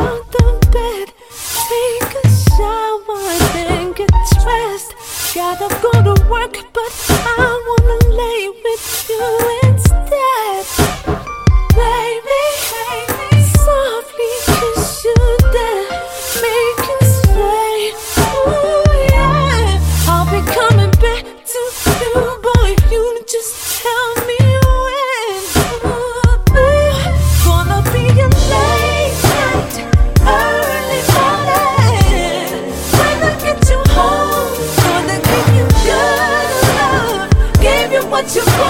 out of bed, take a shower, then get dressed. I've to work, but I wanna lay with you. what you want.